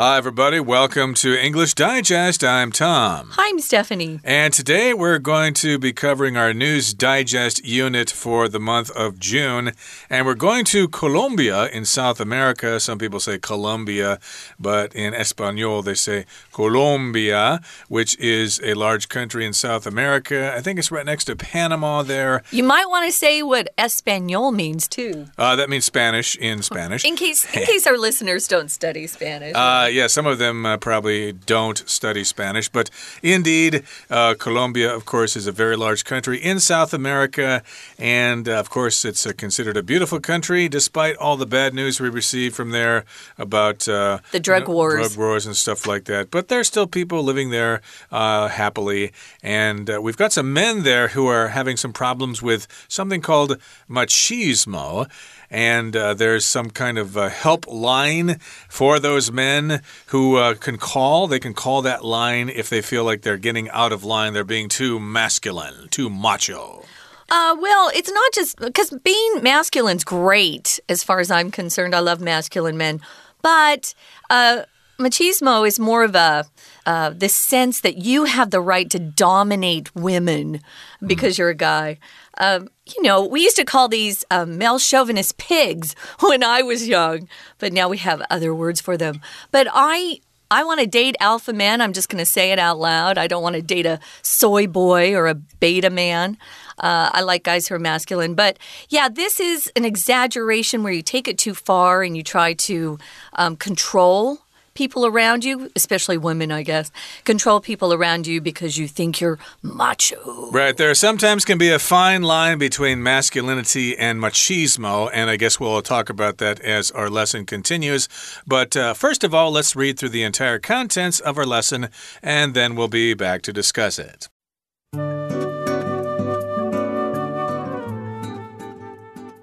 Hi, everybody. Welcome to English Digest. I'm Tom. Hi, I'm Stephanie. And today we're going to be covering our News Digest unit for the month of June. And we're going to Colombia in South America. Some people say Colombia, but in Espanol they say Colombia, which is a large country in South America. I think it's right next to Panama there. You might want to say what Espanol means too. Uh, that means Spanish in Spanish. In case, in case our listeners don't study Spanish. Uh, yeah, some of them uh, probably don't study Spanish, but indeed, uh, Colombia, of course, is a very large country in South America, and uh, of course, it's uh, considered a beautiful country despite all the bad news we receive from there about uh, the drug you know, wars, drug wars, and stuff like that. But there's still people living there happily, and we've got some men there who are having some problems with something called machismo. And uh, there's some kind of uh, helpline for those men who uh, can call. They can call that line if they feel like they're getting out of line, they're being too masculine, too macho. Uh, well, it's not just because being masculine's great as far as I'm concerned. I love masculine men, but uh, machismo is more of a uh, this sense that you have the right to dominate women because mm. you're a guy. Um, you know, we used to call these um, male chauvinist pigs when I was young, but now we have other words for them. But I. I want to date alpha men. I'm just going to say it out loud. I don't want to date a soy boy or a beta man. Uh, I like guys who are masculine. But yeah, this is an exaggeration where you take it too far and you try to um, control people around you, especially women, I guess, control people around you because you think you're macho. Right. There sometimes can be a fine line between masculinity and machismo, and I guess we'll talk about that as our lesson continues. But uh, first of all, let's read through the entire contents of our lesson, and then we'll be back to discuss it.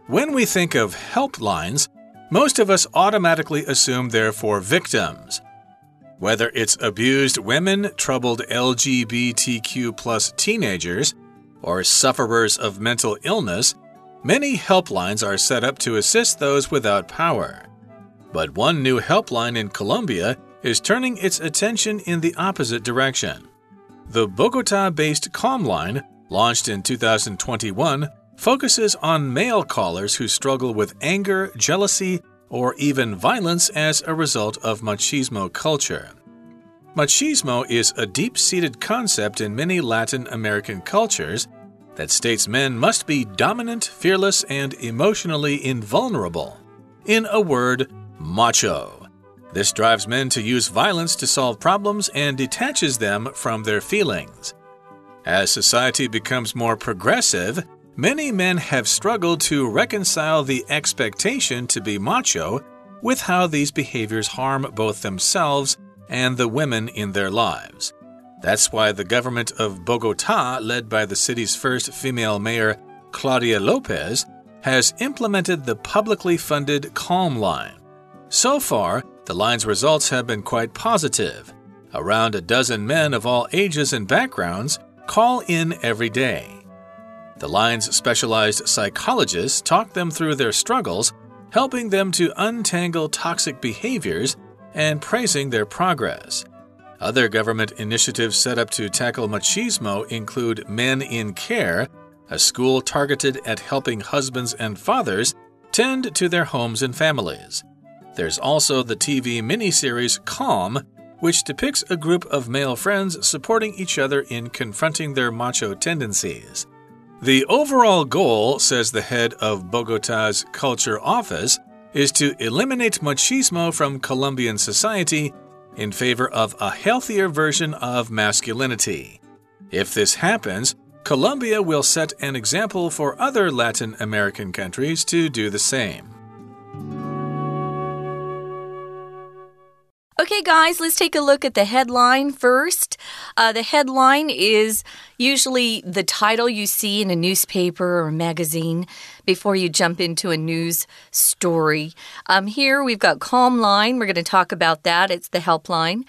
When we think of helplines, most of us automatically assume they're for victims. Whether it's abused women, troubled LGBTQ plus teenagers, or sufferers of mental illness, many helplines are set up to assist those without power. But one new helpline in Colombia is turning its attention in the opposite direction. The Bogota based Calm Line, launched in 2021, focuses on male callers who struggle with anger, jealousy, or even violence as a result of machismo culture. Machismo is a deep seated concept in many Latin American cultures that states men must be dominant, fearless, and emotionally invulnerable. In a word, macho. This drives men to use violence to solve problems and detaches them from their feelings. As society becomes more progressive, Many men have struggled to reconcile the expectation to be macho with how these behaviors harm both themselves and the women in their lives. That's why the government of Bogota, led by the city's first female mayor, Claudia Lopez, has implemented the publicly funded Calm Line. So far, the line's results have been quite positive. Around a dozen men of all ages and backgrounds call in every day. The line's specialized psychologists talk them through their struggles, helping them to untangle toxic behaviors and praising their progress. Other government initiatives set up to tackle machismo include Men in Care, a school targeted at helping husbands and fathers tend to their homes and families. There's also the TV miniseries Calm, which depicts a group of male friends supporting each other in confronting their macho tendencies. The overall goal, says the head of Bogota's culture office, is to eliminate machismo from Colombian society in favor of a healthier version of masculinity. If this happens, Colombia will set an example for other Latin American countries to do the same. Okay, guys, let's take a look at the headline first. Uh, the headline is usually the title you see in a newspaper or a magazine before you jump into a news story. Um, here we've got Calm Line. We're going to talk about that. It's the helpline.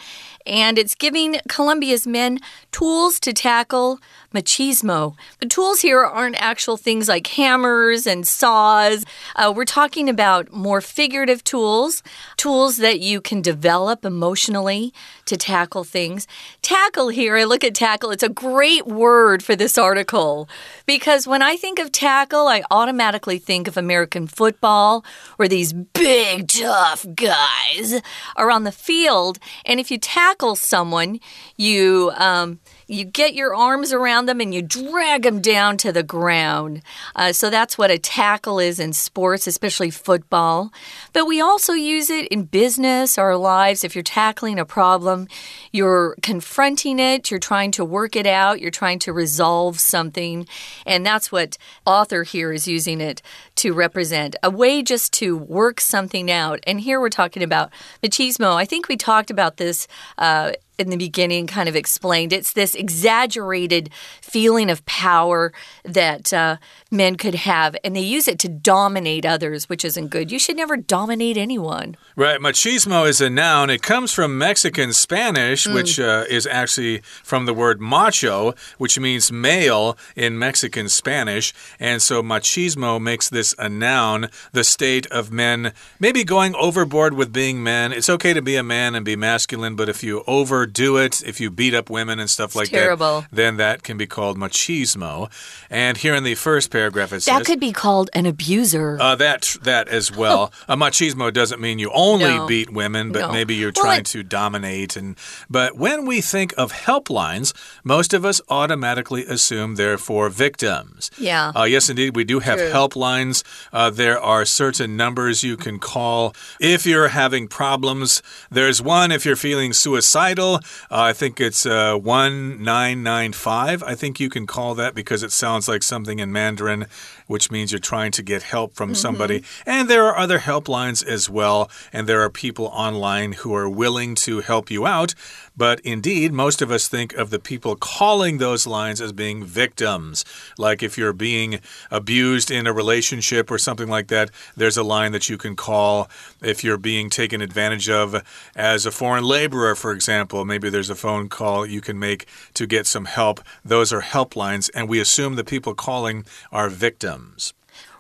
And it's giving Colombia's men tools to tackle machismo. The tools here aren't actual things like hammers and saws. Uh, we're talking about more figurative tools, tools that you can develop emotionally to tackle things. Tackle here, I look at tackle, it's a great word for this article because when I think of tackle, I automatically think of American football where these big, tough guys are on the field. And if you tackle someone, you. Um, you get your arms around them and you drag them down to the ground. Uh, so that's what a tackle is in sports, especially football. But we also use it in business, our lives. If you're tackling a problem, you're confronting it, you're trying to work it out, you're trying to resolve something. And that's what author here is using it to represent a way just to work something out. And here we're talking about machismo. I think we talked about this. Uh, in the beginning kind of explained. It's this exaggerated feeling of power that uh, men could have, and they use it to dominate others, which isn't good. You should never dominate anyone. Right. Machismo is a noun. It comes from Mexican Spanish, mm. which uh, is actually from the word macho, which means male in Mexican Spanish. And so machismo makes this a noun, the state of men maybe going overboard with being men. It's okay to be a man and be masculine, but if you over do it, if you beat up women and stuff like terrible. that, then that can be called machismo. And here in the first paragraph, it says that could be called an abuser. Uh, that that as well. a machismo doesn't mean you only no. beat women, but no. maybe you're well, trying it... to dominate. And but when we think of helplines, most of us automatically assume they're for victims. Yeah. Uh, yes, indeed, we do have True. helplines. Uh, there are certain numbers you can call if you're having problems. There's one if you're feeling suicidal. Uh, I think it's uh, 1995. I think you can call that because it sounds like something in Mandarin, which means you're trying to get help from mm -hmm. somebody. And there are other helplines as well. And there are people online who are willing to help you out. But indeed, most of us think of the people calling those lines as being victims. Like if you're being abused in a relationship or something like that, there's a line that you can call. If you're being taken advantage of as a foreign laborer, for example, maybe there's a phone call you can make to get some help. Those are helplines, and we assume the people calling are victims.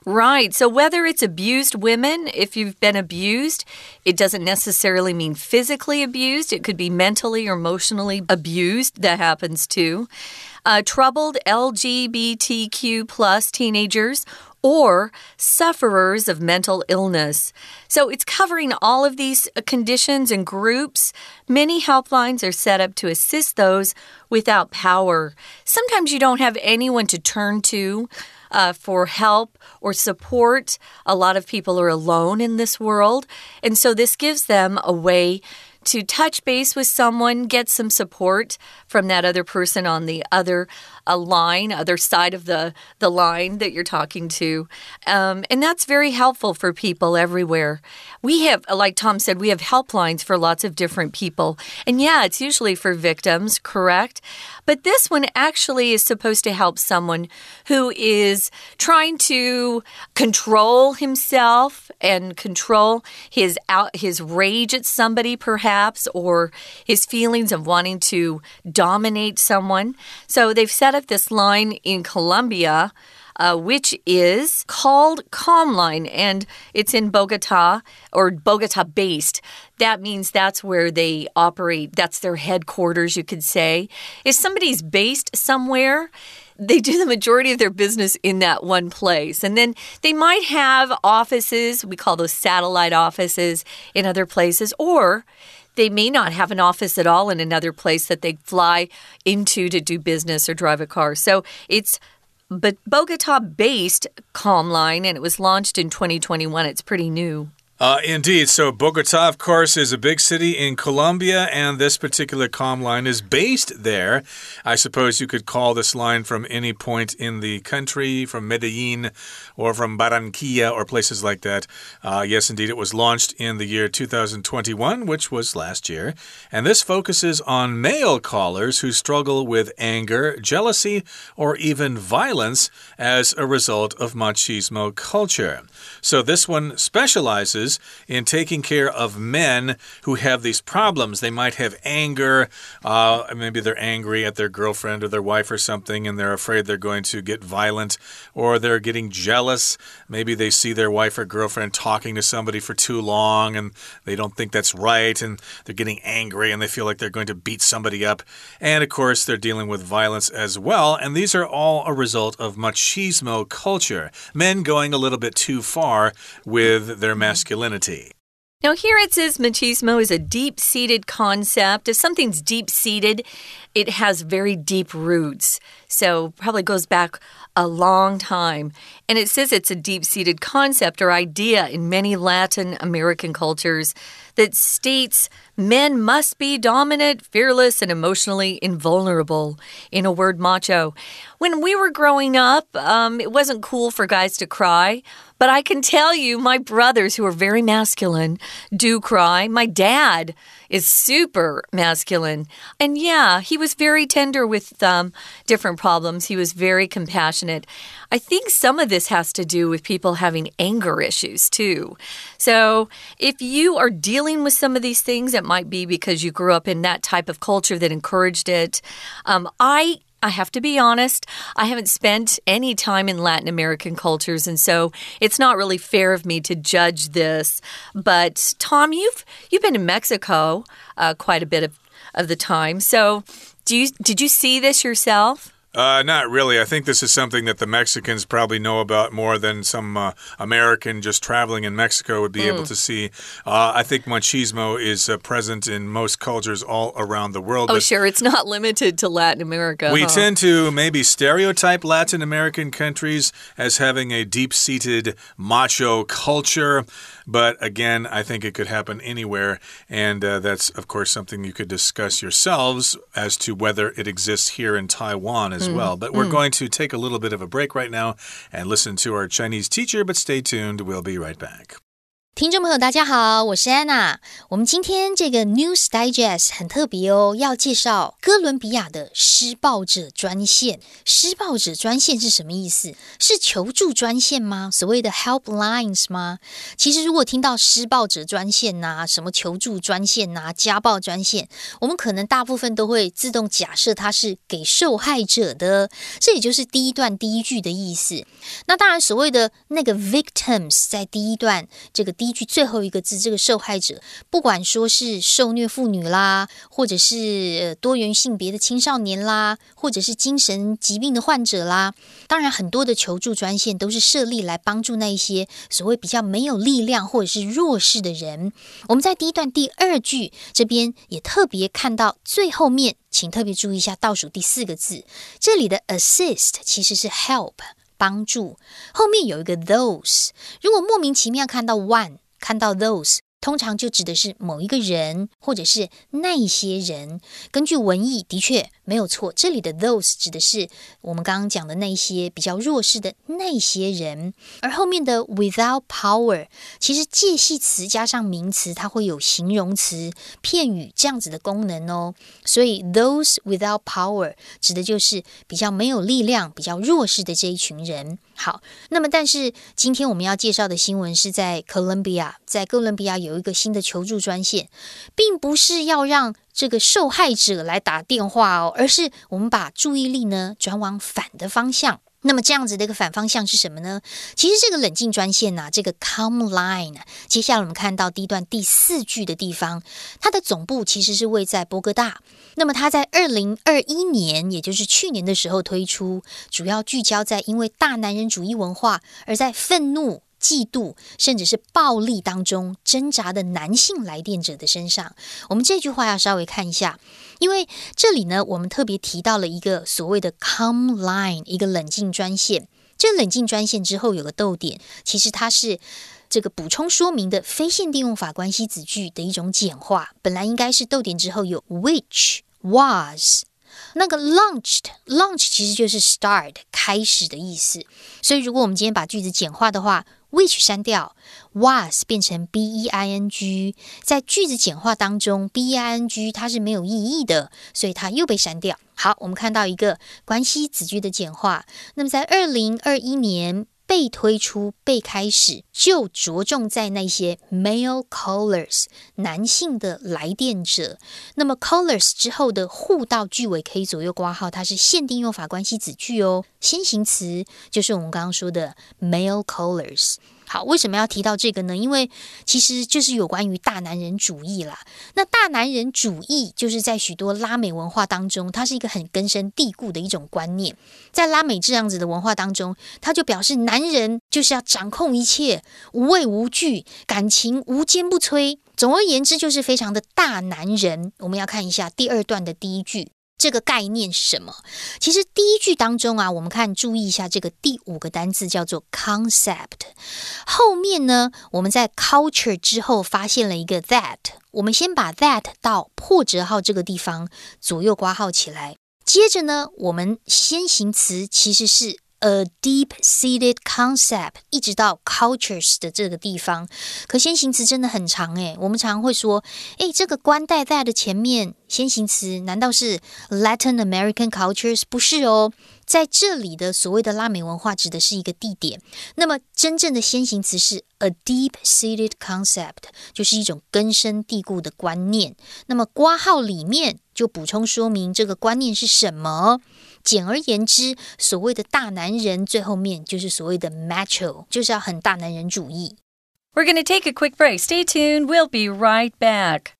Right. So whether it's abused women, if you've been abused, it doesn't necessarily mean physically abused. It could be mentally or emotionally abused. That happens too. Uh, troubled LGBTQ plus teenagers or sufferers of mental illness. So it's covering all of these conditions and groups. Many helplines are set up to assist those without power. Sometimes you don't have anyone to turn to uh, for help or support. A lot of people are alone in this world. And so this gives them a way to touch base with someone, get some support from that other person on the other a line, other side of the, the line that you're talking to. Um, and that's very helpful for people everywhere. We have, like Tom said, we have helplines for lots of different people. And yeah, it's usually for victims, correct? But this one actually is supposed to help someone who is trying to control himself and control his out his rage at somebody perhaps or his feelings of wanting to dominate someone. So they've set up this line in Colombia. Uh, which is called Calm Line, and it's in Bogota or Bogota based. That means that's where they operate, that's their headquarters, you could say. If somebody's based somewhere, they do the majority of their business in that one place. And then they might have offices, we call those satellite offices, in other places, or they may not have an office at all in another place that they fly into to do business or drive a car. So it's but Bogota based Calm Line, and it was launched in 2021. It's pretty new. Uh, indeed. So, Bogota, of course, is a big city in Colombia, and this particular calm line is based there. I suppose you could call this line from any point in the country, from Medellin or from Barranquilla or places like that. Uh, yes, indeed, it was launched in the year 2021, which was last year. And this focuses on male callers who struggle with anger, jealousy, or even violence as a result of machismo culture. So, this one specializes resources in taking care of men who have these problems. They might have anger, uh, maybe they're angry at their girlfriend or their wife or something, and they're afraid they're going to get violent, or they're getting jealous. Maybe they see their wife or girlfriend talking to somebody for too long and they don't think that's right, and they're getting angry and they feel like they're going to beat somebody up. And of course, they're dealing with violence as well. And these are all a result of machismo culture men going a little bit too far with their masculinity. Now, here it says machismo is a deep seated concept. If something's deep seated, it has very deep roots. So, probably goes back a long time. And it says it's a deep seated concept or idea in many Latin American cultures that states men must be dominant, fearless, and emotionally invulnerable. In a word, macho. When we were growing up, um, it wasn't cool for guys to cry. But I can tell you, my brothers, who are very masculine, do cry. My dad is super masculine. And yeah, he was very tender with um, different problems. He was very compassionate. I think some of this has to do with people having anger issues too. So if you are dealing with some of these things, it might be because you grew up in that type of culture that encouraged it. Um, I I have to be honest, I haven't spent any time in Latin American cultures, and so it's not really fair of me to judge this. But Tom, you've you've been in Mexico uh, quite a bit of, of the time. So, do you did you see this yourself? Uh, not really. I think this is something that the Mexicans probably know about more than some uh, American just traveling in Mexico would be mm. able to see. Uh, I think machismo is uh, present in most cultures all around the world. Oh, sure. It's not limited to Latin America. We huh? tend to maybe stereotype Latin American countries as having a deep seated macho culture. But again, I think it could happen anywhere. And uh, that's, of course, something you could discuss yourselves as to whether it exists here in Taiwan as mm. well. But we're mm. going to take a little bit of a break right now and listen to our Chinese teacher. But stay tuned, we'll be right back. 听众朋友，大家好，我是安娜。我们今天这个 News Digest 很特别哦，要介绍哥伦比亚的施暴者专线。施暴者专线是什么意思？是求助专线吗？所谓的 helplines 吗？其实，如果听到施暴者专线呐，什么求助专线呐，家暴专线，我们可能大部分都会自动假设它是给受害者的。这也就是第一段第一句的意思。那当然，所谓的那个 victims 在第一段这个第。依据最后一个字，这个受害者，不管说是受虐妇女啦，或者是多元性别的青少年啦，或者是精神疾病的患者啦，当然很多的求助专线都是设立来帮助那一些所谓比较没有力量或者是弱势的人。我们在第一段第二句这边也特别看到最后面，请特别注意一下倒数第四个字，这里的 assist 其实是 help。帮助后面有一个 those，如果莫名其妙看到 one，看到 those。通常就指的是某一个人，或者是那些人。根据文意，的确没有错。这里的 those 指的是我们刚刚讲的那些比较弱势的那些人，而后面的 without power，其实介系词加上名词，它会有形容词、片语这样子的功能哦。所以 those without power 指的就是比较没有力量、比较弱势的这一群人。好，那么但是今天我们要介绍的新闻是在哥伦比亚，在哥伦比亚有一个新的求助专线，并不是要让这个受害者来打电话哦，而是我们把注意力呢转往反的方向。那么这样子的一个反方向是什么呢？其实这个冷静专线呐，这个 Calm Line，接下来我们看到第一段第四句的地方，它的总部其实是位在波哥大。那么它在二零二一年，也就是去年的时候推出，主要聚焦在因为大男人主义文化而在愤怒。嫉妒甚至是暴力当中挣扎的男性来电者的身上，我们这句话要稍微看一下，因为这里呢，我们特别提到了一个所谓的 “come line，一个冷静专线。这冷静专线之后有个逗点，其实它是这个补充说明的非限定用法关系子句的一种简化。本来应该是逗点之后有 which was，那个 launched，launch 其实就是 start 开始的意思。所以如果我们今天把句子简化的话，which 删掉，was 变成 b e i n g，在句子简化当中，b e i n g 它是没有意义的，所以它又被删掉。好，我们看到一个关系子句的简化。那么在二零二一年被推出、被开始，就着重在那些 male callers 男性的来电者。那么 callers 之后的互到句尾可以左右挂号，它是限定用法关系子句哦。先行词就是我们刚刚说的 male callers。好，为什么要提到这个呢？因为其实就是有关于大男人主义啦。那大男人主义就是在许多拉美文化当中，它是一个很根深蒂固的一种观念。在拉美这样子的文化当中，它就表示男人就是要掌控一切，无畏无惧，感情无坚不摧。总而言之，就是非常的大男人。我们要看一下第二段的第一句。这个概念是什么？其实第一句当中啊，我们看注意一下这个第五个单字叫做 concept。后面呢，我们在 culture 之后发现了一个 that。我们先把 that 到破折号这个地方左右挂号起来。接着呢，我们先行词其实是。A deep-seated concept，一直到 cultures 的这个地方，可先行词真的很长诶，我们常会说，诶，这个关带在的前面先行词难道是 Latin American cultures？不是哦，在这里的所谓的拉美文化指的是一个地点，那么真正的先行词是 a deep-seated concept，就是一种根深蒂固的观念。那么括号里面就补充说明这个观念是什么。简而言之，所谓的大男人，最后面就是所谓的 macho，就是要很大男人主义。We're gonna take a quick break. Stay tuned. We'll be right back.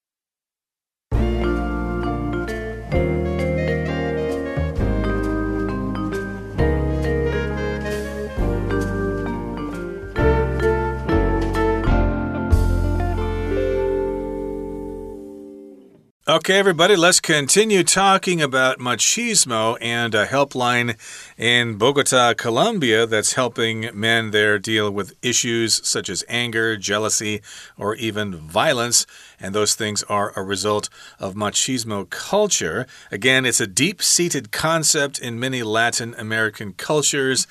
Okay, everybody, let's continue talking about machismo and a helpline in Bogota, Colombia that's helping men there deal with issues such as anger, jealousy, or even violence. And those things are a result of machismo culture. Again, it's a deep seated concept in many Latin American cultures.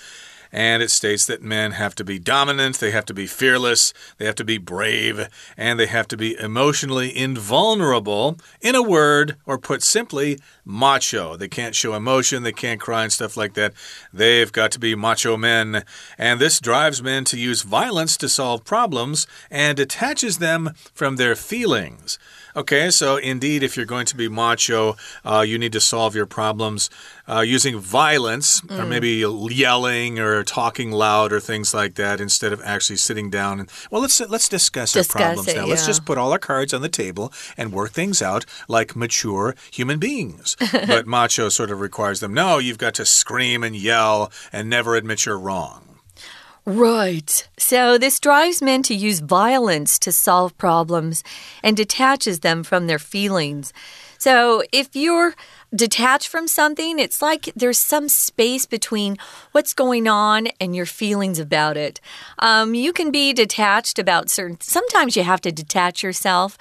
And it states that men have to be dominant, they have to be fearless, they have to be brave, and they have to be emotionally invulnerable. In a word, or put simply, macho. They can't show emotion, they can't cry and stuff like that. They've got to be macho men. And this drives men to use violence to solve problems and detaches them from their feelings. Okay, so indeed, if you're going to be macho, uh, you need to solve your problems uh, using violence mm. or maybe yelling or talking loud or things like that instead of actually sitting down and well, let's let's discuss, discuss our problems it, now. Yeah. Let's just put all our cards on the table and work things out like mature human beings. but macho sort of requires them. No, you've got to scream and yell and never admit you're wrong. Right. So this drives men to use violence to solve problems and detaches them from their feelings. So if you're detached from something, it's like there's some space between what's going on and your feelings about it. Um, you can be detached about certain, sometimes you have to detach yourself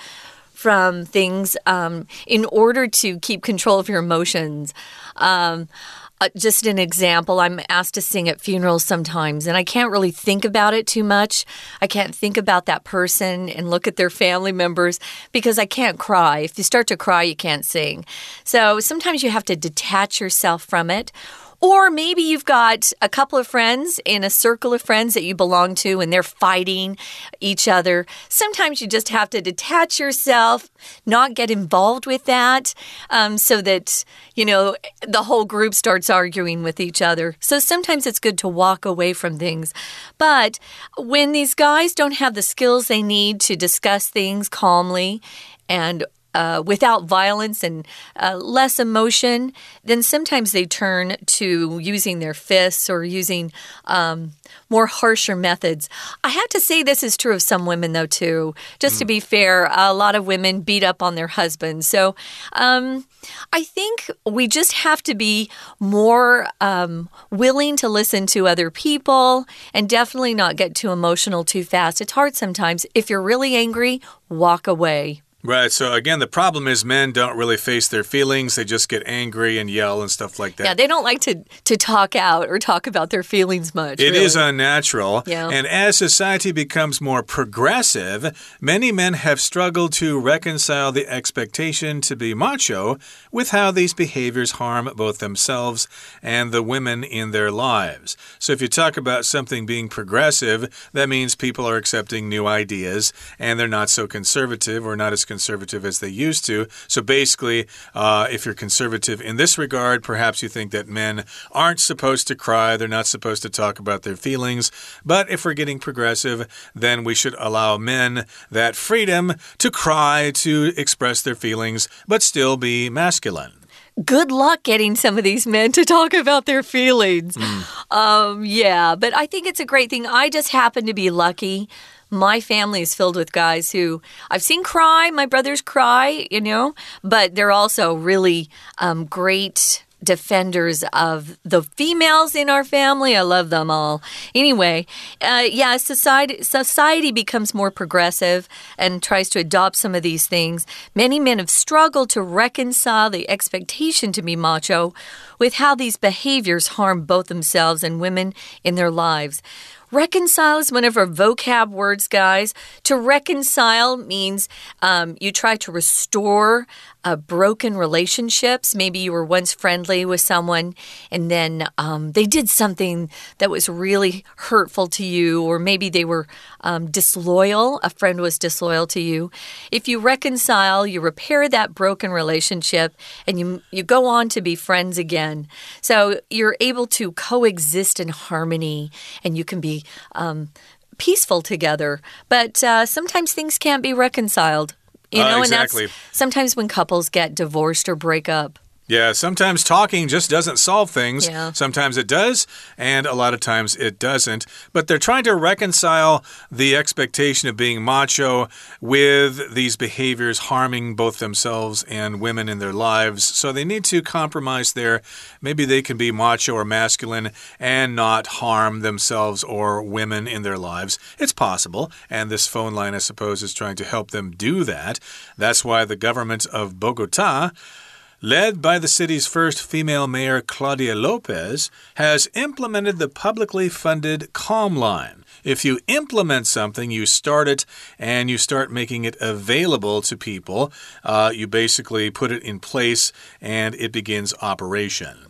from things um, in order to keep control of your emotions. Um, uh, just an example, I'm asked to sing at funerals sometimes, and I can't really think about it too much. I can't think about that person and look at their family members because I can't cry. If you start to cry, you can't sing. So sometimes you have to detach yourself from it or maybe you've got a couple of friends in a circle of friends that you belong to and they're fighting each other. Sometimes you just have to detach yourself, not get involved with that, um, so that, you know, the whole group starts arguing with each other. So sometimes it's good to walk away from things. But when these guys don't have the skills they need to discuss things calmly and uh, without violence and uh, less emotion, then sometimes they turn to using their fists or using um, more harsher methods. I have to say this is true of some women, though, too. Just mm. to be fair, a lot of women beat up on their husbands. So um, I think we just have to be more um, willing to listen to other people and definitely not get too emotional too fast. It's hard sometimes. If you're really angry, walk away. Right. So again, the problem is men don't really face their feelings. They just get angry and yell and stuff like that. Yeah, they don't like to to talk out or talk about their feelings much. It really. is unnatural. Yeah. And as society becomes more progressive, many men have struggled to reconcile the expectation to be macho with how these behaviors harm both themselves and the women in their lives. So if you talk about something being progressive, that means people are accepting new ideas and they're not so conservative or not as conservative as they used to. So basically, uh, if you're conservative in this regard, perhaps you think that men aren't supposed to cry, they're not supposed to talk about their feelings. But if we're getting progressive, then we should allow men that freedom to cry, to express their feelings, but still be masculine. good luck getting some of these men to talk about their feelings. Um, yeah, but I think it's a great thing. I just happen to be lucky. My family is filled with guys who I've seen cry. My brothers cry, you know, but they're also really um, great defenders of the females in our family. I love them all. Anyway, uh, yeah, society society becomes more progressive and tries to adopt some of these things. Many men have struggled to reconcile the expectation to be macho with how these behaviors harm both themselves and women in their lives. Reconcile is one of our vocab words, guys. To reconcile means um, you try to restore uh, broken relationships. Maybe you were once friendly with someone and then um, they did something that was really hurtful to you, or maybe they were um, disloyal. A friend was disloyal to you. If you reconcile, you repair that broken relationship and you, you go on to be friends again. So you're able to coexist in harmony and you can be um, peaceful together. But uh, sometimes things can't be reconciled. You Uh, know, exactly. and that's sometimes when couples get divorced or break up. Yeah, sometimes talking just doesn't solve things. Yeah. Sometimes it does, and a lot of times it doesn't. But they're trying to reconcile the expectation of being macho with these behaviors harming both themselves and women in their lives. So they need to compromise there. Maybe they can be macho or masculine and not harm themselves or women in their lives. It's possible, and this phone line, I suppose, is trying to help them do that. That's why the government of Bogota led by the city's first female mayor, Claudia Lopez, has implemented the publicly funded Calm Line. If you implement something, you start it and you start making it available to people. Uh, you basically put it in place and it begins operation.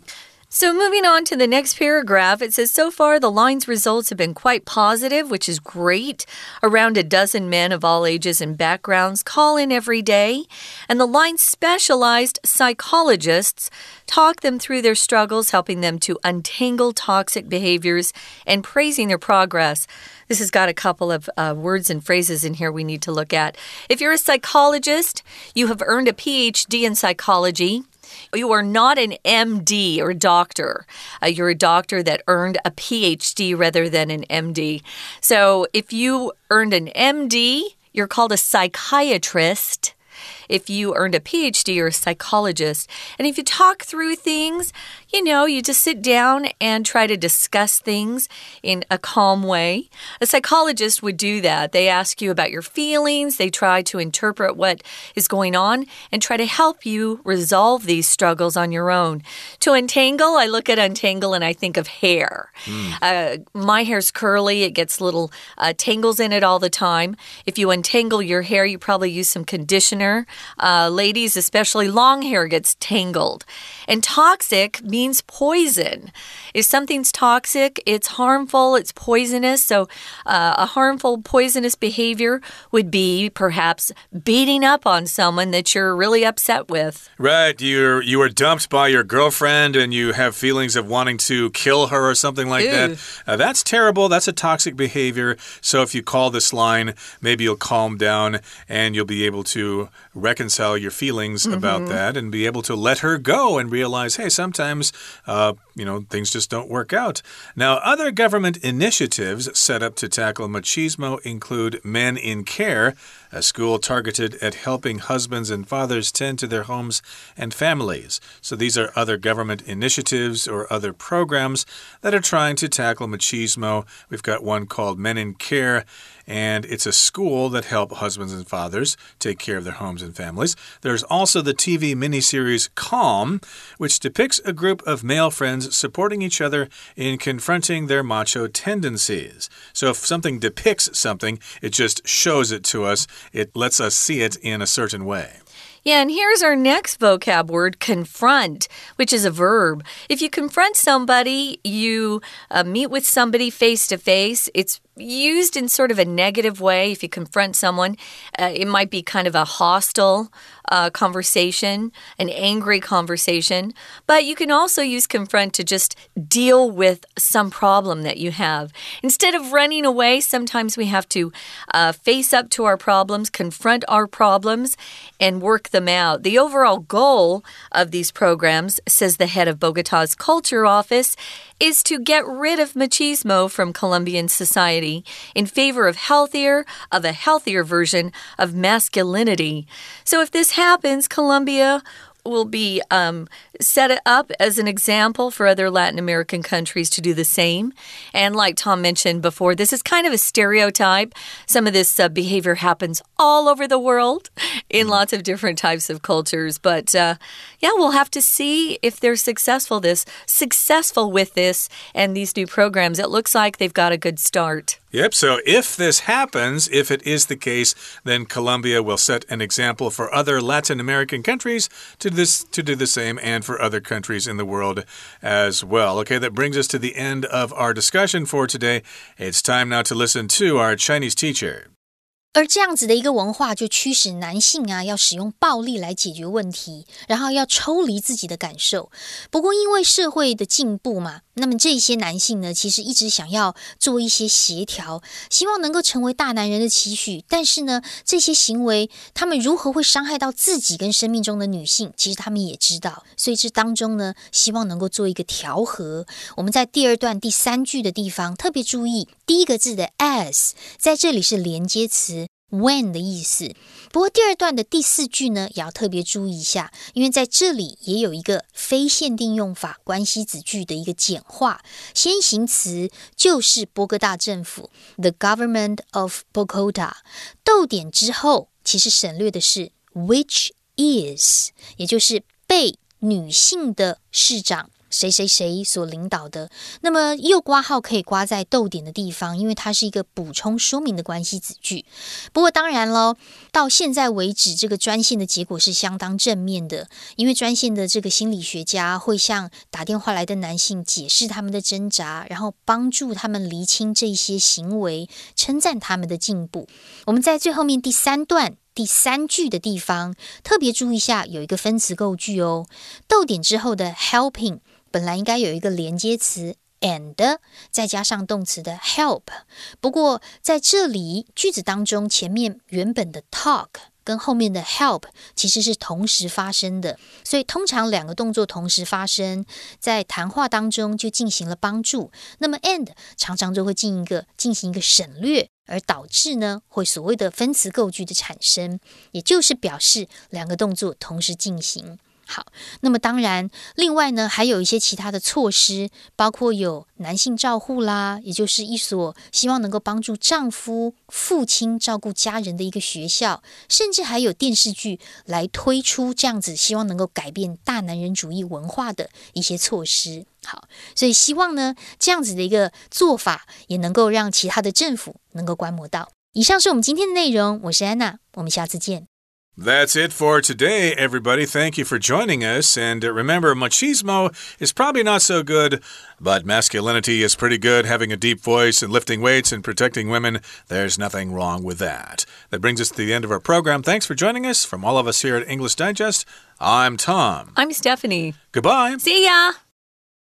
So, moving on to the next paragraph, it says So far, the line's results have been quite positive, which is great. Around a dozen men of all ages and backgrounds call in every day, and the line's specialized psychologists talk them through their struggles, helping them to untangle toxic behaviors and praising their progress. This has got a couple of uh, words and phrases in here we need to look at. If you're a psychologist, you have earned a PhD in psychology. You are not an MD or doctor. Uh, you're a doctor that earned a PhD rather than an MD. So if you earned an MD, you're called a psychiatrist. If you earned a PhD, you're a psychologist. And if you talk through things, you know, you just sit down and try to discuss things in a calm way. A psychologist would do that. They ask you about your feelings, they try to interpret what is going on and try to help you resolve these struggles on your own. To untangle, I look at untangle and I think of hair. Uh, my hair's curly, it gets little uh, tangles in it all the time. If you untangle your hair, you probably use some conditioner. Uh, ladies, especially long hair, gets tangled. And toxic means poison. If something's toxic, it's harmful, it's poisonous. So, uh, a harmful, poisonous behavior would be perhaps beating up on someone that you're really upset with. Right, you're you were dumped by your girlfriend and you have feelings of wanting to kill her or something like Ew. that. Uh, that's terrible. That's a toxic behavior. So if you call this line, maybe you'll calm down and you'll be able to reconcile your feelings about that and be able to let her go and realize, hey, sometimes uh, you know things just don't work out. Now, other government initiatives set up to tackle machismo include Men in Care, a school targeted at helping husbands and fathers tend to their homes and families. So these are other government initiatives or other programs that are trying to tackle machismo. We've got one called Men in Care and it's a school that help husbands and fathers take care of their homes and families. There's also the TV miniseries Calm, which depicts a group of male friends supporting each other in confronting their macho tendencies. So if something depicts something, it just shows it to us, it lets us see it in a certain way. Yeah, and here's our next vocab word confront, which is a verb. If you confront somebody, you uh, meet with somebody face to face, it's used in sort of a negative way. If you confront someone, uh, it might be kind of a hostile uh, conversation, an angry conversation. But you can also use confront to just deal with some problem that you have. Instead of running away, sometimes we have to uh, face up to our problems, confront our problems, and work them out. The overall goal of these programs, says the head of Bogota's culture office, is to get rid of machismo from Colombian society in favor of healthier, of a healthier version of masculinity. So if this happens, Colombia will be um, set it up as an example for other Latin American countries to do the same. And like Tom mentioned before, this is kind of a stereotype. Some of this uh, behavior happens all over the world in lots of different types of cultures. But uh, yeah, we'll have to see if they're successful this successful with this and these new programs. It looks like they've got a good start. Yep, so if this happens, if it is the case, then Colombia will set an example for other Latin American countries to this to do the same and for other countries in the world as well. Okay, that brings us to the end of our discussion for today. It's time now to listen to our Chinese teacher. 而这样子的一个文化，就驱使男性啊要使用暴力来解决问题，然后要抽离自己的感受。不过，因为社会的进步嘛，那么这些男性呢，其实一直想要做一些协调，希望能够成为大男人的期许。但是呢，这些行为他们如何会伤害到自己跟生命中的女性，其实他们也知道。所以这当中呢，希望能够做一个调和。我们在第二段第三句的地方特别注意，第一个字的 as 在这里是连接词。When 的意思，不过第二段的第四句呢，也要特别注意一下，因为在这里也有一个非限定用法关系子句的一个简化，先行词就是波哥大政府 the government of Bogota，逗点之后其实省略的是 which is，也就是被女性的市长。谁谁谁所领导的，那么又挂号可以挂在逗点的地方，因为它是一个补充说明的关系子句。不过当然喽，到现在为止，这个专线的结果是相当正面的，因为专线的这个心理学家会向打电话来的男性解释他们的挣扎，然后帮助他们厘清这些行为，称赞他们的进步。我们在最后面第三段第三句的地方特别注意一下，有一个分词构句哦，逗点之后的 helping。本来应该有一个连接词 and，再加上动词的 help。不过在这里句子当中，前面原本的 talk 跟后面的 help 其实是同时发生的，所以通常两个动作同时发生在谈话当中就进行了帮助。那么 and 常常就会进一个进行一个省略，而导致呢会所谓的分词构句的产生，也就是表示两个动作同时进行。好，那么当然，另外呢，还有一些其他的措施，包括有男性照护啦，也就是一所希望能够帮助丈夫、父亲照顾家人的一个学校，甚至还有电视剧来推出这样子，希望能够改变大男人主义文化的一些措施。好，所以希望呢，这样子的一个做法也能够让其他的政府能够观摩到。以上是我们今天的内容，我是安娜，我们下次见。That's it for today, everybody. Thank you for joining us. And uh, remember, machismo is probably not so good, but masculinity is pretty good. Having a deep voice and lifting weights and protecting women, there's nothing wrong with that. That brings us to the end of our program. Thanks for joining us. From all of us here at English Digest, I'm Tom. I'm Stephanie. Goodbye. See ya.